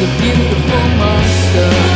the beautiful monster.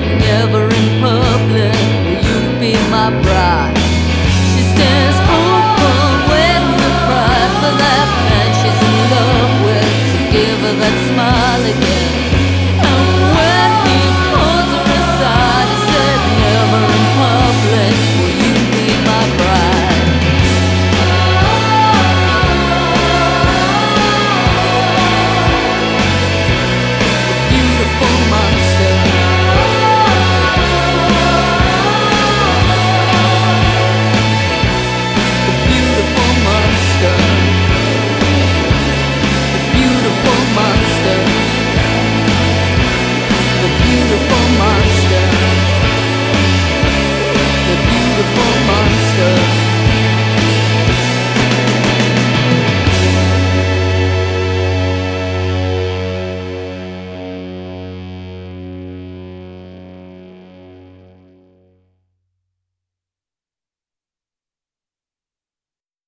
never